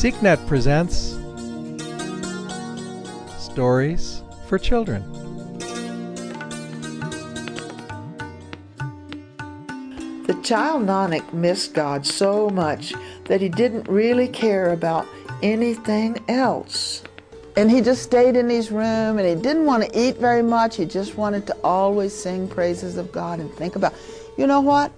SikhNet presents Stories for Children. The child Nanak missed God so much that he didn't really care about anything else. And he just stayed in his room and he didn't want to eat very much. He just wanted to always sing praises of God and think about, you know what?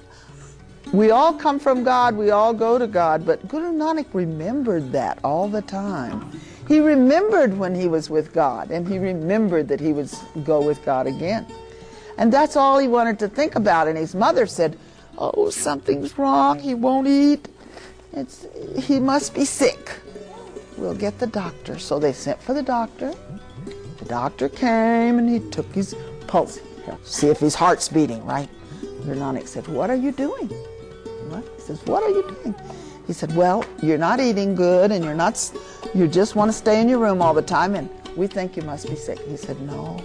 We all come from God, we all go to God, but Guru Nanak remembered that all the time. He remembered when he was with God, and he remembered that he would go with God again. And that's all he wanted to think about. And his mother said, Oh, something's wrong. He won't eat. It's, he must be sick. We'll get the doctor. So they sent for the doctor. The doctor came and he took his pulse. See if his heart's beating, right? Nanak said, What are you doing? What? He says, What are you doing? He said, Well, you're not eating good and you're not, you just want to stay in your room all the time and we think you must be sick. He said, No,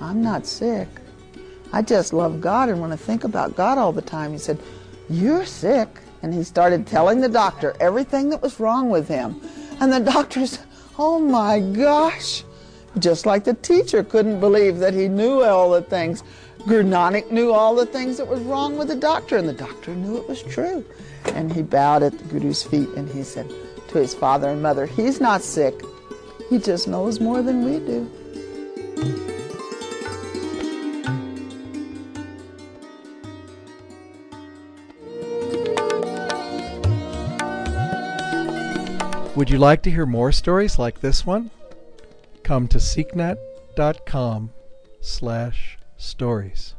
I'm not sick. I just love God and want to think about God all the time. He said, You're sick. And he started telling the doctor everything that was wrong with him. And the doctor said, Oh my gosh. Just like the teacher couldn't believe that he knew all the things. Nanak knew all the things that was wrong with the doctor, and the doctor knew it was true. And he bowed at the Guru's feet and he said to his father and mother, He's not sick. He just knows more than we do. Would you like to hear more stories like this one? Come to sikhnet.com slash stories.